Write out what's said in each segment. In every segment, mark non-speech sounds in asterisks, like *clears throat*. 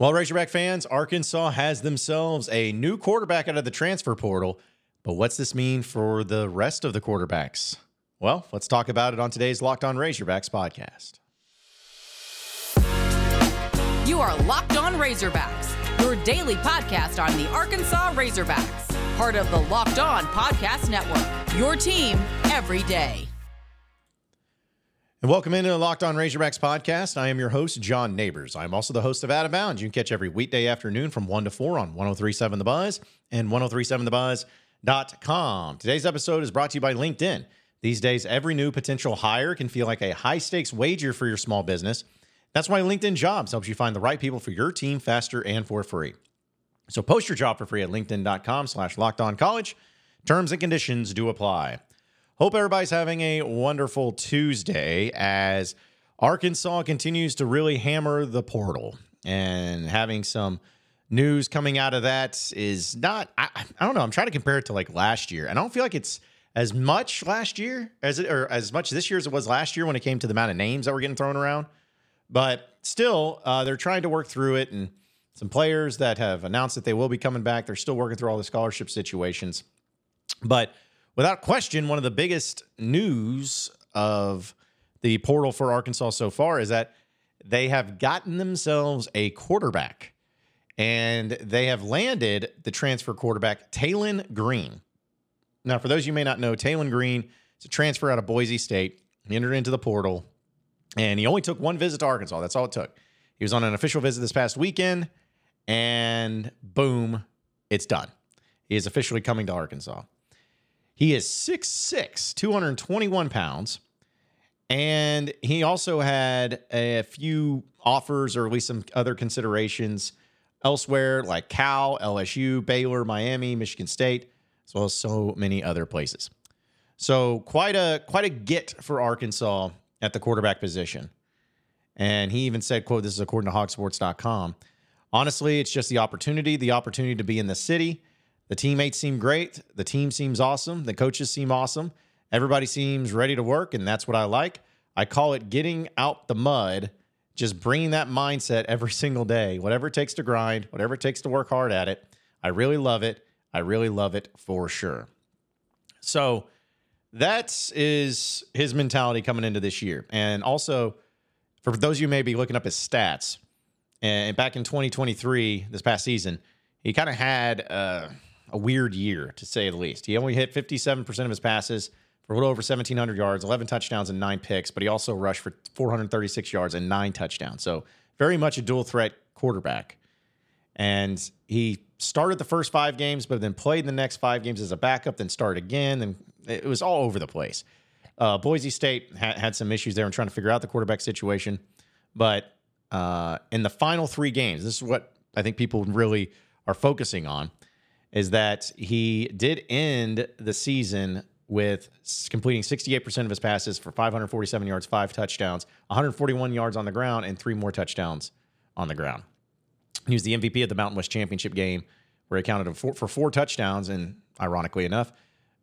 Well, Razorback fans, Arkansas has themselves a new quarterback out of the transfer portal. But what's this mean for the rest of the quarterbacks? Well, let's talk about it on today's Locked On Razorbacks podcast. You are Locked On Razorbacks, your daily podcast on the Arkansas Razorbacks, part of the Locked On Podcast Network. Your team every day. And welcome into the Locked On Razorbacks podcast. I am your host, John Nabors. I'm also the host of Out of Bounds. You can catch every weekday afternoon from 1 to 4 on 1037 The Buzz and 1037TheBuzz.com. Today's episode is brought to you by LinkedIn. These days, every new potential hire can feel like a high stakes wager for your small business. That's why LinkedIn Jobs helps you find the right people for your team faster and for free. So post your job for free at linkedin.com slash locked on college. Terms and conditions do apply. Hope everybody's having a wonderful Tuesday as Arkansas continues to really hammer the portal and having some news coming out of that is not, I, I don't know. I'm trying to compare it to like last year. And I don't feel like it's as much last year as it, or as much this year as it was last year when it came to the amount of names that were getting thrown around. But still, uh, they're trying to work through it. And some players that have announced that they will be coming back, they're still working through all the scholarship situations. But without question, one of the biggest news of the portal for Arkansas so far is that they have gotten themselves a quarterback and they have landed the transfer quarterback, Taylen Green. Now, for those you may not know, Taylen Green is a transfer out of Boise State. He entered into the portal and he only took one visit to Arkansas. That's all it took. He was on an official visit this past weekend and boom, it's done. He is officially coming to Arkansas. He is 6'6, 221 pounds. And he also had a few offers or at least some other considerations elsewhere, like Cal, LSU, Baylor, Miami, Michigan State, as well as so many other places. So quite a quite a get for Arkansas at the quarterback position. And he even said, quote, this is according to hogsports.com. Honestly, it's just the opportunity, the opportunity to be in the city the teammates seem great. The team seems awesome. The coaches seem awesome. Everybody seems ready to work, and that's what I like. I call it getting out the mud, just bringing that mindset every *laughs* single day, whatever it takes to grind, whatever it takes to work hard at it. I really love it. I really love it for sure. So that is his mentality coming into this year. And also, for those of you maybe looking up his stats, and back in 2023, this past season, he kind of had. Uh, a weird year, to say the least. He only hit 57% of his passes for a little over 1,700 yards, 11 touchdowns, and nine picks, but he also rushed for 436 yards and nine touchdowns. So, very much a dual threat quarterback. And he started the first five games, but then played the next five games as a backup, then started again. And it was all over the place. Uh, Boise State ha- had some issues there in trying to figure out the quarterback situation. But uh, in the final three games, this is what I think people really are focusing on is that he did end the season with completing 68% of his passes for 547 yards, five touchdowns, 141 yards on the ground, and three more touchdowns on the ground. He was the MVP of the Mountain West Championship game, where he counted for, for four touchdowns. And ironically enough,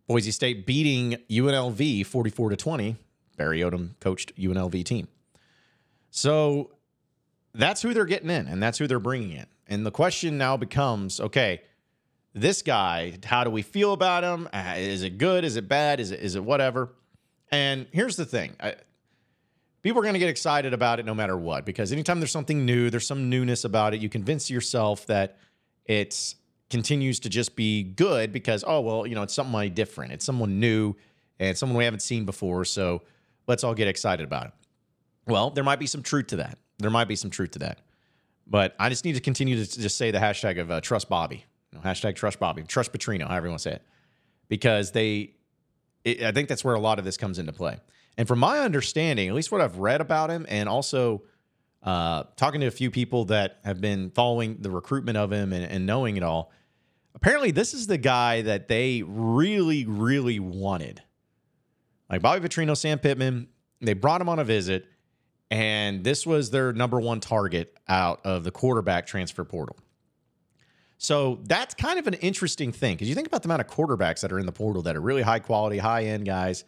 Boise State beating UNLV 44 to 20. Barry Odom coached UNLV team. So that's who they're getting in, and that's who they're bringing in. And the question now becomes okay, this guy, how do we feel about him? Uh, is it good? Is it bad? Is it is it whatever? And here's the thing. I, people are going to get excited about it no matter what because anytime there's something new, there's some newness about it, you convince yourself that it continues to just be good because oh well, you know, it's somebody different. It's someone new and someone we haven't seen before, so let's all get excited about it. Well, there might be some truth to that. There might be some truth to that. But I just need to continue to just say the hashtag of uh, trust Bobby you know, hashtag trust Bobby, trust Petrino, however you want to say it, because they, it, I think that's where a lot of this comes into play. And from my understanding, at least what I've read about him, and also uh, talking to a few people that have been following the recruitment of him and, and knowing it all, apparently this is the guy that they really, really wanted. Like Bobby Petrino, Sam Pittman, they brought him on a visit, and this was their number one target out of the quarterback transfer portal. So that's kind of an interesting thing because you think about the amount of quarterbacks that are in the portal that are really high quality, high end guys.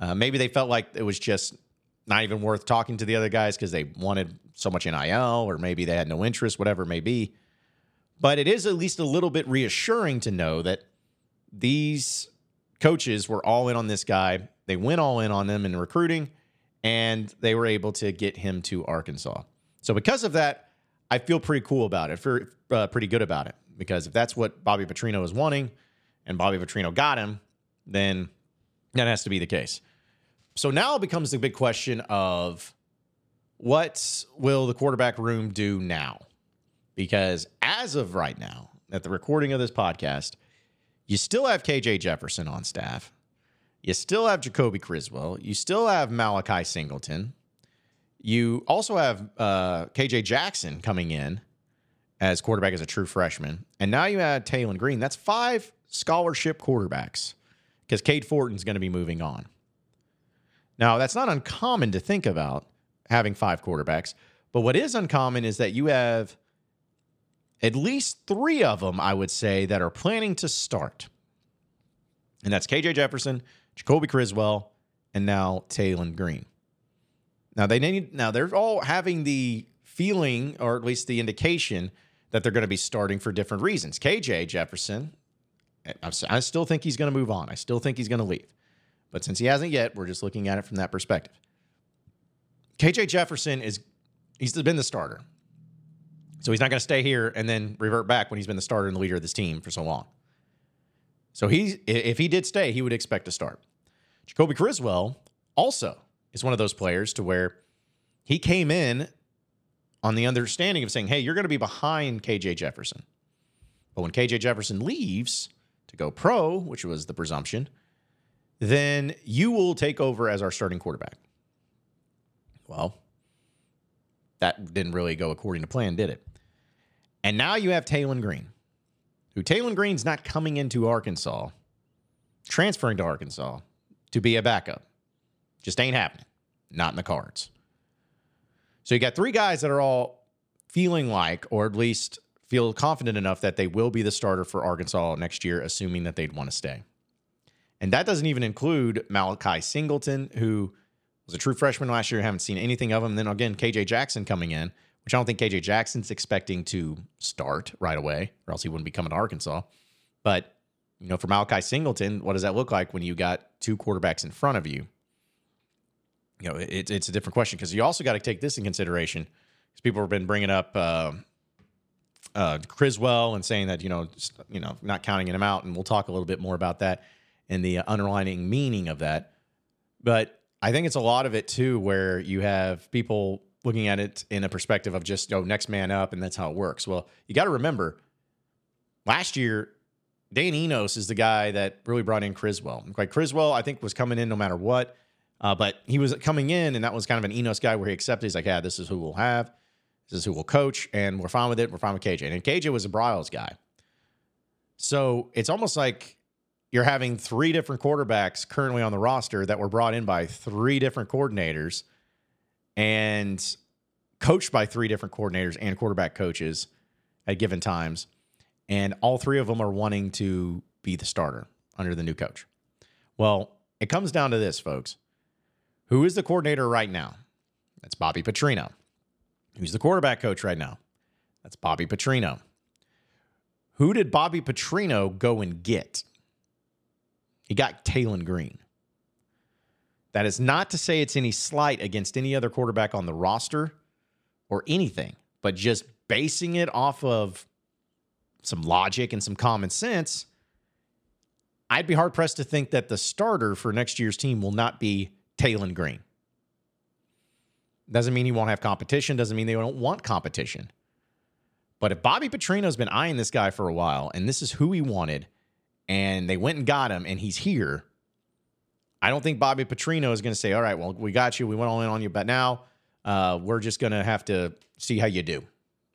Uh, maybe they felt like it was just not even worth talking to the other guys because they wanted so much NIL or maybe they had no interest, whatever it may be. But it is at least a little bit reassuring to know that these coaches were all in on this guy. They went all in on him in recruiting and they were able to get him to Arkansas. So because of that, I feel pretty cool about it, uh, pretty good about it. Because if that's what Bobby Petrino is wanting and Bobby Petrino got him, then that has to be the case. So now it becomes the big question of what will the quarterback room do now? Because as of right now, at the recording of this podcast, you still have KJ Jefferson on staff. You still have Jacoby Criswell. You still have Malachi Singleton. You also have uh, KJ Jackson coming in as quarterback as a true freshman. And now you add Taylen Green. That's five scholarship quarterbacks because Cade Fortin's going to be moving on. Now, that's not uncommon to think about having five quarterbacks, but what is uncommon is that you have at least three of them, I would say, that are planning to start. And that's KJ Jefferson, Jacoby Criswell, and now Taylen Green. Now they need now they're all having the feeling, or at least the indication, that they're going to be starting for different reasons. KJ Jefferson, I still think he's going to move on. I still think he's going to leave. But since he hasn't yet, we're just looking at it from that perspective. KJ Jefferson is he's been the starter. So he's not going to stay here and then revert back when he's been the starter and the leader of this team for so long. So he if he did stay, he would expect to start. Jacoby Criswell also is one of those players to where he came in on the understanding of saying, "Hey, you're going to be behind KJ Jefferson." But when KJ Jefferson leaves to go pro, which was the presumption, then you will take over as our starting quarterback. Well, that didn't really go according to plan, did it? And now you have Taylen Green, who Taylen Green's not coming into Arkansas, transferring to Arkansas to be a backup. Just ain't happening. Not in the cards. So you got three guys that are all feeling like, or at least feel confident enough that they will be the starter for Arkansas next year, assuming that they'd want to stay. And that doesn't even include Malachi Singleton, who was a true freshman last year. Haven't seen anything of him. And then again, KJ Jackson coming in, which I don't think KJ Jackson's expecting to start right away, or else he wouldn't be coming to Arkansas. But, you know, for Malachi Singleton, what does that look like when you got two quarterbacks in front of you? You know, it, it's a different question because you also got to take this in consideration because people have been bringing up uh, uh, Criswell and saying that, you know, you know, not counting him out. And we'll talk a little bit more about that and the underlining meaning of that. But I think it's a lot of it too, where you have people looking at it in a perspective of just, oh, next man up, and that's how it works. Well, you got to remember, last year, Dane Enos is the guy that really brought in Criswell. Like Criswell, I think was coming in no matter what, uh, but he was coming in, and that was kind of an Enos guy where he accepted. He's like, yeah, this is who we'll have, this is who we'll coach, and we're fine with it. We're fine with KJ, and KJ was a Briles guy. So it's almost like you're having three different quarterbacks currently on the roster that were brought in by three different coordinators and coached by three different coordinators and quarterback coaches at given times. And all three of them are wanting to be the starter under the new coach. Well, it comes down to this, folks. Who is the coordinator right now? That's Bobby Petrino. Who's the quarterback coach right now? That's Bobby Petrino. Who did Bobby Petrino go and get? He got Taylen Green. That is not to say it's any slight against any other quarterback on the roster or anything, but just basing it off of some logic and some common sense, I'd be hard pressed to think that the starter for next year's team will not be Taylen Green. Doesn't mean he won't have competition, doesn't mean they don't want competition. But if Bobby Petrino's been eyeing this guy for a while and this is who he wanted, and they went and got him, and he's here. I don't think Bobby Petrino is going to say, "All right, well, we got you. We went all in on you, but now uh, we're just going to have to see how you do."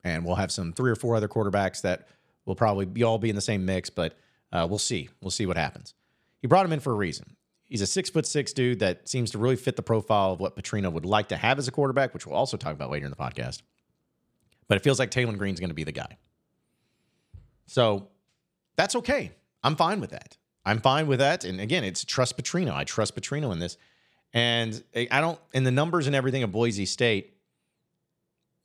And we'll have some three or four other quarterbacks that will probably be all be in the same mix, but uh, we'll see. We'll see what happens. He brought him in for a reason. He's a six foot six dude that seems to really fit the profile of what Petrino would like to have as a quarterback, which we'll also talk about later in the podcast. But it feels like Taylen Green's going to be the guy. So that's okay. I'm fine with that. I'm fine with that. And again, it's trust Petrino. I trust Petrino in this. And I don't, in the numbers and everything of Boise State,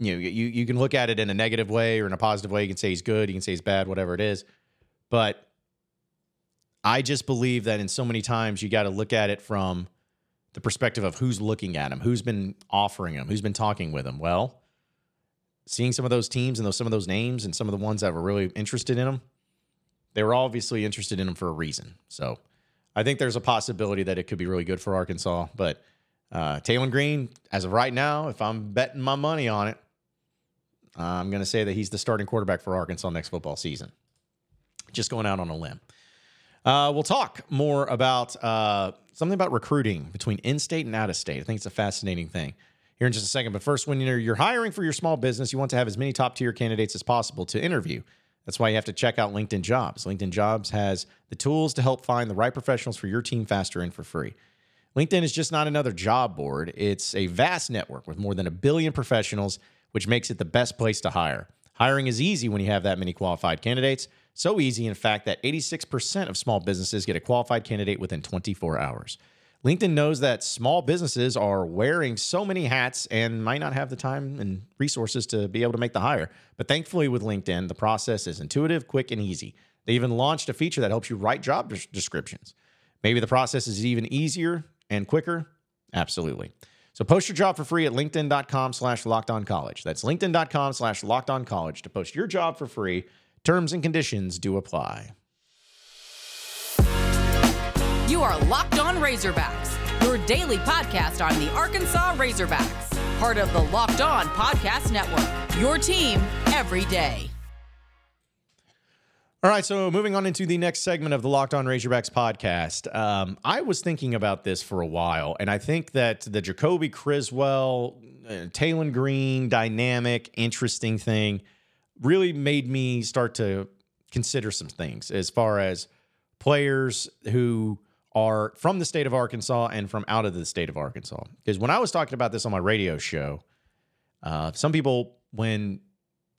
you know, you you can look at it in a negative way or in a positive way. You can say he's good, you can say he's bad, whatever it is. But I just believe that in so many times you got to look at it from the perspective of who's looking at him, who's been offering him, who's been talking with him. Well, seeing some of those teams and those some of those names and some of the ones that were really interested in him, they were obviously interested in him for a reason. So I think there's a possibility that it could be really good for Arkansas. But uh, Taylen Green, as of right now, if I'm betting my money on it, I'm going to say that he's the starting quarterback for Arkansas next football season. Just going out on a limb. Uh, we'll talk more about uh, something about recruiting between in state and out of state. I think it's a fascinating thing here in just a second. But first, when you're, you're hiring for your small business, you want to have as many top tier candidates as possible to interview. That's why you have to check out LinkedIn Jobs. LinkedIn Jobs has the tools to help find the right professionals for your team faster and for free. LinkedIn is just not another job board, it's a vast network with more than a billion professionals, which makes it the best place to hire. Hiring is easy when you have that many qualified candidates. So easy, in fact, that 86% of small businesses get a qualified candidate within 24 hours. LinkedIn knows that small businesses are wearing so many hats and might not have the time and resources to be able to make the hire. But thankfully, with LinkedIn, the process is intuitive, quick, and easy. They even launched a feature that helps you write job descriptions. Maybe the process is even easier and quicker. Absolutely. So post your job for free at linkedin.com slash college. That's linkedin.com slash college to post your job for free. Terms and conditions do apply. You are Locked On Razorbacks, your daily podcast on the Arkansas Razorbacks, part of the Locked On Podcast Network. Your team every day. All right, so moving on into the next segment of the Locked On Razorbacks podcast. Um, I was thinking about this for a while, and I think that the Jacoby Criswell, uh, Taylen Green dynamic, interesting thing really made me start to consider some things as far as players who are from the state of Arkansas and from out of the state of Arkansas. Because when I was talking about this on my radio show, uh, some people, when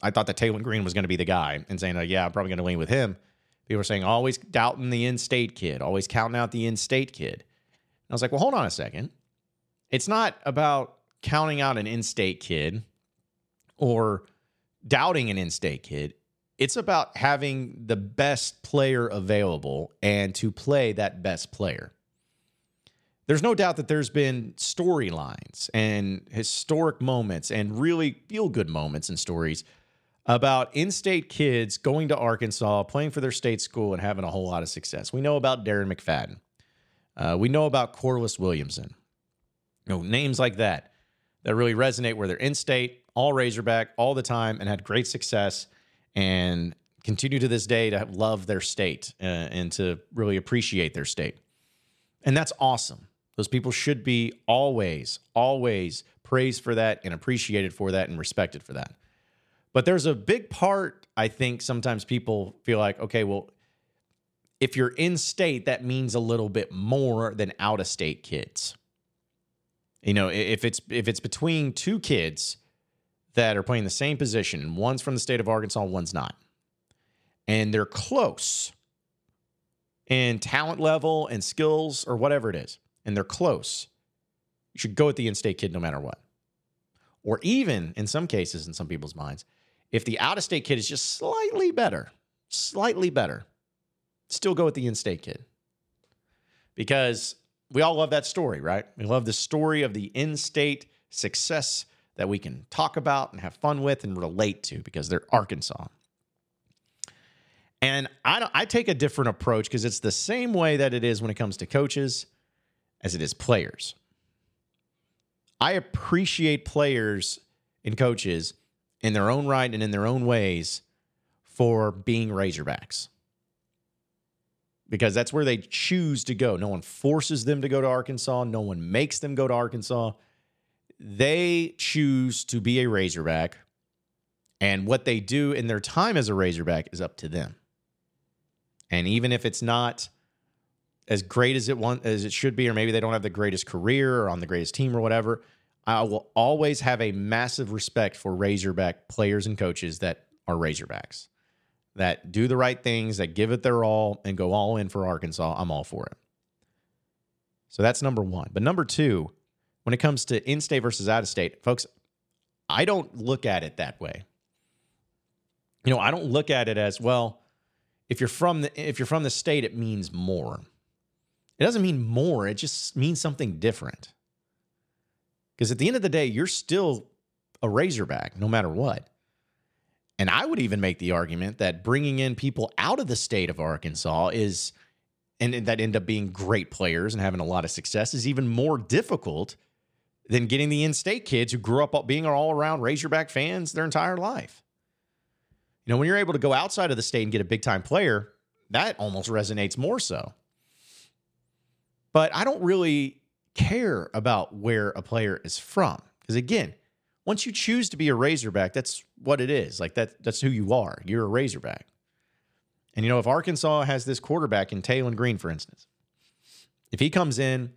I thought that Taylen Green was going to be the guy and saying, oh, yeah, I'm probably going to lean with him, people were saying, always doubting the in state kid, always counting out the in state kid. And I was like, well, hold on a second. It's not about counting out an in state kid or doubting an in state kid. It's about having the best player available and to play that best player. There's no doubt that there's been storylines and historic moments and really feel good moments and stories about in state kids going to Arkansas, playing for their state school, and having a whole lot of success. We know about Darren McFadden. Uh, we know about Corliss Williamson. You know, names like that that really resonate where they're in state, all Razorback, all the time, and had great success and continue to this day to love their state uh, and to really appreciate their state. And that's awesome. Those people should be always, always praised for that and appreciated for that and respected for that. But there's a big part, I think sometimes people feel like, okay, well, if you're in state, that means a little bit more than out of state kids. You know, if it's if it's between two kids that are playing the same position, one's from the state of Arkansas, one's not. And they're close in talent level and skills or whatever it is, and they're close. You should go with the in state kid no matter what. Or even in some cases, in some people's minds, if the out of state kid is just slightly better, slightly better, still go with the in state kid. Because we all love that story, right? We love the story of the in state success that we can talk about and have fun with and relate to because they're Arkansas. And I, I take a different approach because it's the same way that it is when it comes to coaches as it is players. I appreciate players and coaches in their own right and in their own ways for being Razorbacks. Because that's where they choose to go. No one forces them to go to Arkansas. No one makes them go to Arkansas they choose to be a Razorback, and what they do in their time as a Razorback is up to them. And even if it's not as great as it want, as it should be, or maybe they don't have the greatest career or on the greatest team or whatever, I will always have a massive respect for Razorback players and coaches that are Razorbacks, that do the right things, that give it their all, and go all in for Arkansas. I'm all for it. So that's number one. But number two, when it comes to in state versus out of state, folks, I don't look at it that way. You know, I don't look at it as well. If you're from the if you're from the state, it means more. It doesn't mean more. It just means something different. Because at the end of the day, you're still a Razorback, no matter what. And I would even make the argument that bringing in people out of the state of Arkansas is, and that end up being great players and having a lot of success, is even more difficult than getting the in state kids who grew up being all around Razorback fans their entire life. You know, when you're able to go outside of the state and get a big time player, that almost resonates more so. But I don't really care about where a player is from. Because again, once you choose to be a Razorback, that's what it is. Like that, that's who you are. You're a Razorback. And you know, if Arkansas has this quarterback in Taylen Green, for instance, if he comes in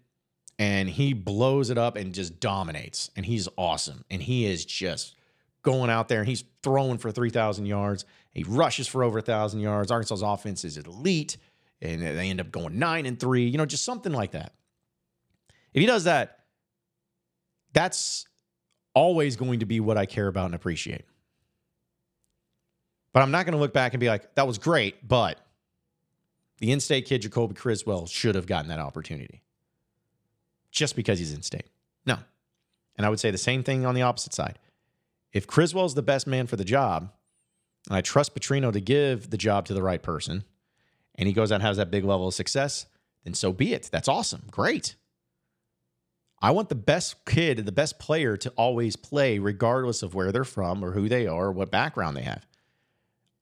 and he blows it up and just dominates, and he's awesome, and he is just going out there and he's throwing for 3,000 yards, he rushes for over 1,000 yards. Arkansas's offense is elite, and they end up going nine and three, you know, just something like that. If he does that, that's always going to be what I care about and appreciate. But I'm not going to look back and be like, that was great, but the in state kid, Jacoby Criswell, should have gotten that opportunity just because he's in state. No. And I would say the same thing on the opposite side. If Criswell's the best man for the job, and I trust Petrino to give the job to the right person, and he goes out and has that big level of success, then so be it. That's awesome. Great. I want the best kid, the best player to always play, regardless of where they're from or who they are or what background they have.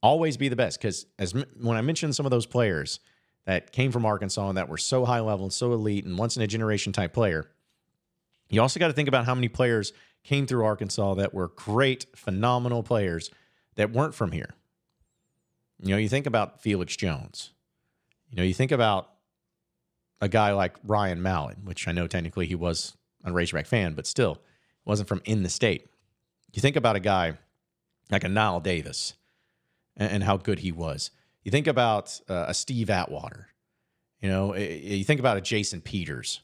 Always be the best. Because as when I mentioned some of those players that came from Arkansas and that were so high level and so elite and once in a generation type player, you also got to think about how many players came through Arkansas that were great, phenomenal players that weren't from here. You know, you think about Felix Jones. You know, you think about a guy like Ryan Mallett, which I know technically he was a Razorback fan, but still it wasn't from in the state. You think about a guy like a Knile Davis and, and how good he was. You think about uh, a Steve Atwater. You know, you think about a Jason Peters.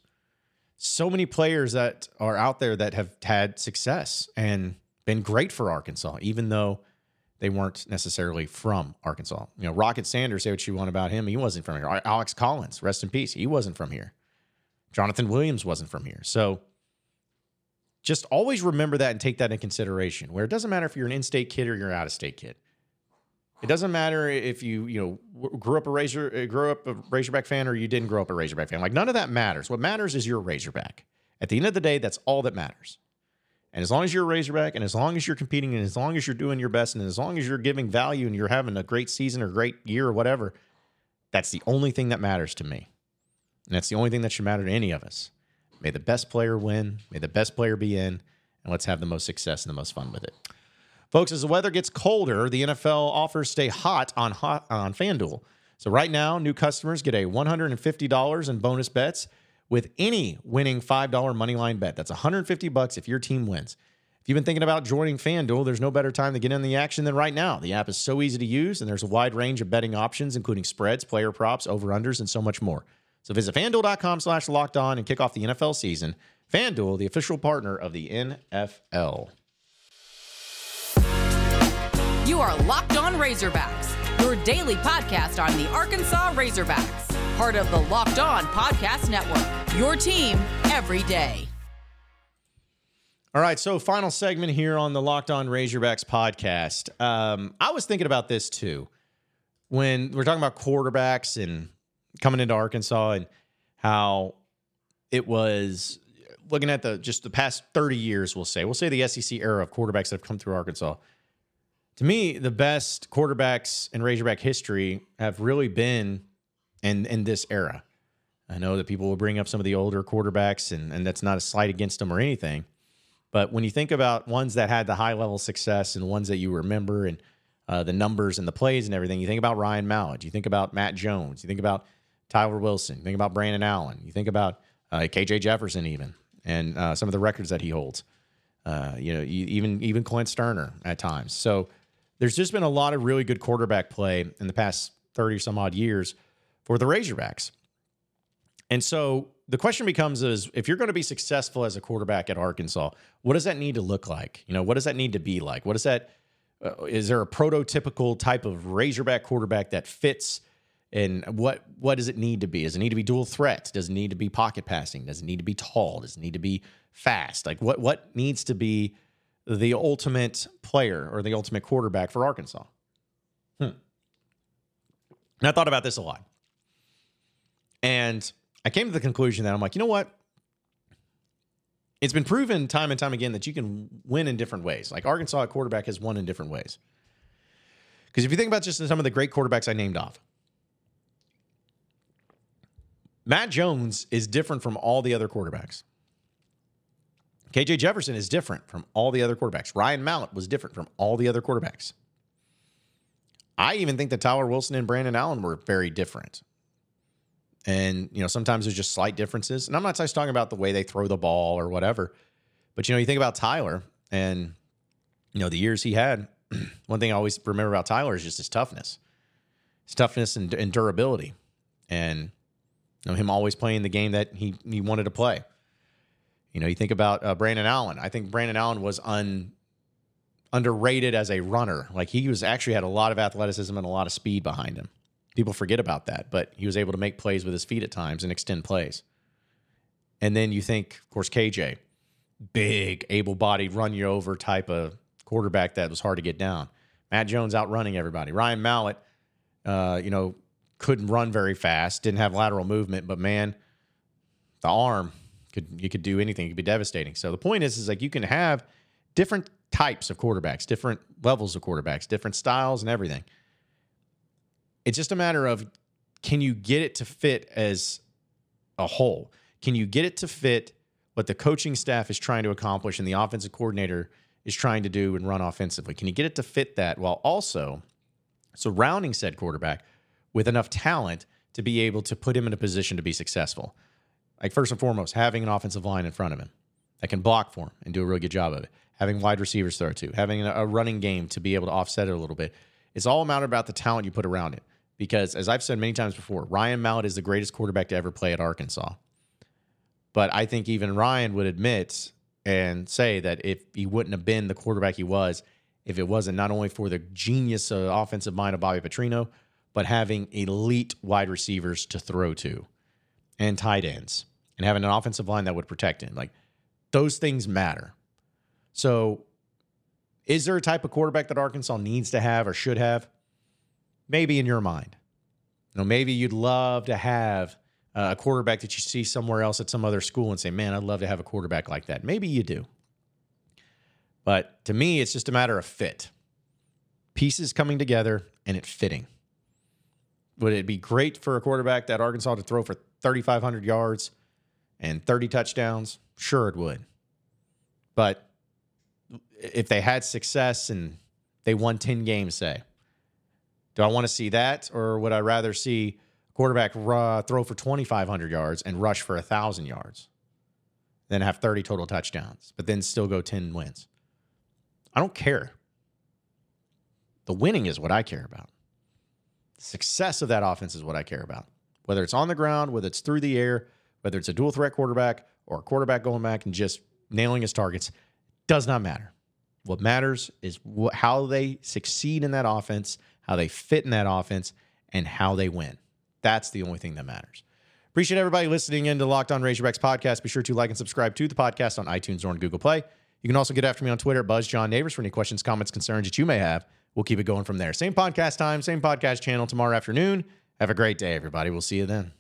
So many players that are out there that have had success and been great for Arkansas, even though they weren't necessarily from Arkansas. You know, Rocket Sanders, say what you want about him. He wasn't from here. Alex Collins, rest in peace. He wasn't from here. Jonathan Williams wasn't from here. So just always remember that and take that in consideration. Where it doesn't matter if you're an in-state kid or you're an out-of-state kid. It doesn't matter if you you know grew up a razor uh, grew up a Razorback fan or you didn't grow up a Razorback fan. Like none of that matters. What matters is you're a Razorback. At the end of the day, that's all that matters. And as long as you're a Razorback, and as long as you're competing, and as long as you're doing your best, and as long as you're giving value and you're having a great season or great year or whatever, that's the only thing that matters to me. And that's the only thing that should matter to any of us. May the best player win, may the best player be in, and let's have the most success and the most fun with it. Folks, as the weather gets colder, the NFL offers stay hot on hot on FanDuel. So right now, new customers get a $150 in bonus bets with any winning $5 moneyline bet. That's 150 bucks if your team wins. If you've been thinking about joining FanDuel, there's no better time to get in the action than right now. The app is so easy to use, and there's a wide range of betting options, including spreads, player props, over-unders, and so much more. So visit FanDuel.com slash locked on and kick off the NFL season. FanDuel, the official partner of the NFL. You are Locked On Razorbacks, your daily podcast on the Arkansas Razorbacks part of the Locked On Podcast Network. Your team every day. All right, so final segment here on the Locked On Razorbacks podcast. Um, I was thinking about this too when we're talking about quarterbacks and coming into Arkansas and how it was looking at the just the past 30 years, we'll say, we'll say the SEC era of quarterbacks that have come through Arkansas. To me, the best quarterbacks in Razorback history have really been in in this era. I know that people will bring up some of the older quarterbacks, and, and that's not a slight against them or anything. But when you think about ones that had the high level success and ones that you remember and uh, the numbers and the plays and everything, you think about Ryan Mallett, you think about Matt Jones, you think about Tyler Wilson, think about Brandon Allen, you think about uh, KJ Jefferson, even, and uh, some of the records that he holds. Uh, you know, even even Clint Stoerner at times. So there's just been a lot of really good quarterback play in the past thirty some odd years for the Razorbacks. And so the question becomes is if you're going to be successful as a quarterback at Arkansas, what does that need to look like? You know, what does that need to be like? What is that? Uh, is there a prototypical type of Razorback quarterback that fits? And what what does it need to be? Does it need to be dual threat? Does it need to be pocket passing? Does it need to be tall? Does it need to be fast? Like what what needs to be the ultimate player or the ultimate quarterback for Arkansas? Hmm. And I thought about this a lot. And I came to the conclusion that I'm like, you know what? It's been proven time and time again that you can win in different ways. Like Arkansas quarterback has won in different ways. Because if you think about just some of the great quarterbacks I named off, Matt Jones is different from all the other quarterbacks. KJ Jefferson is different from all the other quarterbacks. Ryan Mallett was different from all the other quarterbacks. I even think that Tyler Wilson and Brandon Allen were very different. And, you know, sometimes there's just slight differences. And I'm not just talking about the way they throw the ball or whatever. But, you know, you think about Tyler and, you know, the years he had, *clears throat* one thing I always remember about Tyler is just his toughness, his toughness and, and durability. And, you know, him always playing the game that he, he wanted to play. You know, you think about uh, Brandon Allen. I think Brandon Allen was un, underrated as a runner. Like he was actually had a lot of athleticism and a lot of speed behind him. People forget about that, but he was able to make plays with his feet at times and extend plays. And then you think, of course, KJ, big, able bodied, run you over type of quarterback that was hard to get down. Matt Jones outrunning everybody. Ryan Mallett, uh, you know, couldn't run very fast, didn't have lateral movement, but man, the arm could you could do anything. It could be devastating. So the point is, is like you can have different types of quarterbacks, different levels of quarterbacks, different styles and everything. It's just a matter of can you get it to fit as a whole? Can you get it to fit what the coaching staff is trying to accomplish and the offensive coordinator is trying to do and run offensively? Can you get it to fit that while also surrounding said quarterback with enough talent to be able to put him in a position to be successful? Like, first and foremost, having an offensive line in front of him that can block for him and do a really good job of it, having wide receivers throw to, having a running game to be able to offset it a little bit. It's all a matter about the talent you put around it because as I've said many times before, Ryan Mallett is the greatest quarterback to ever play at Arkansas. But I think even Ryan would admit and say that if he wouldn't have been the quarterback he was, if it wasn't not only for the genius of offensive mind of Bobby Petrino, but having elite wide receivers to throw to and tight ends and having an offensive line that would protect him. Like those things matter. So, is there a type of quarterback that Arkansas needs to have or should have? maybe in your mind. You know, maybe you'd love to have uh, a quarterback that you see somewhere else at some other school and say, man, I'd love to have a quarterback like that. Maybe you do. But to me, it's just a matter of fit. Pieces coming together and it fitting. Would it be great for a quarterback that Arkansas to throw for 3,500 yards and 30 touchdowns? Sure, it would. But if they had success and they won 10 games, say, do I want to see that, or would I rather see quarterback throw for 2,500 yards and rush for 1,000 yards than have 30 total touchdowns, but then still go 10 wins? I don't care. The winning is what I care about. The success of that offense is what I care about. Whether it's on the ground, whether it's through the air, whether it's a dual threat quarterback or a quarterback going back and just nailing his targets, does not matter. What matters is how they succeed in that offense how they fit in that offense, and how they win. That's the only thing that matters. Appreciate everybody listening in to Locked On Razorbacks podcast. Be sure to like and subscribe to the podcast on iTunes or on Google Play. You can also get after me on Twitter, Buzz John Nabors, for any questions, comments, concerns that you may have. We'll keep it going from there. Same podcast time, same podcast channel tomorrow afternoon. Have a great day, everybody. We'll see you then.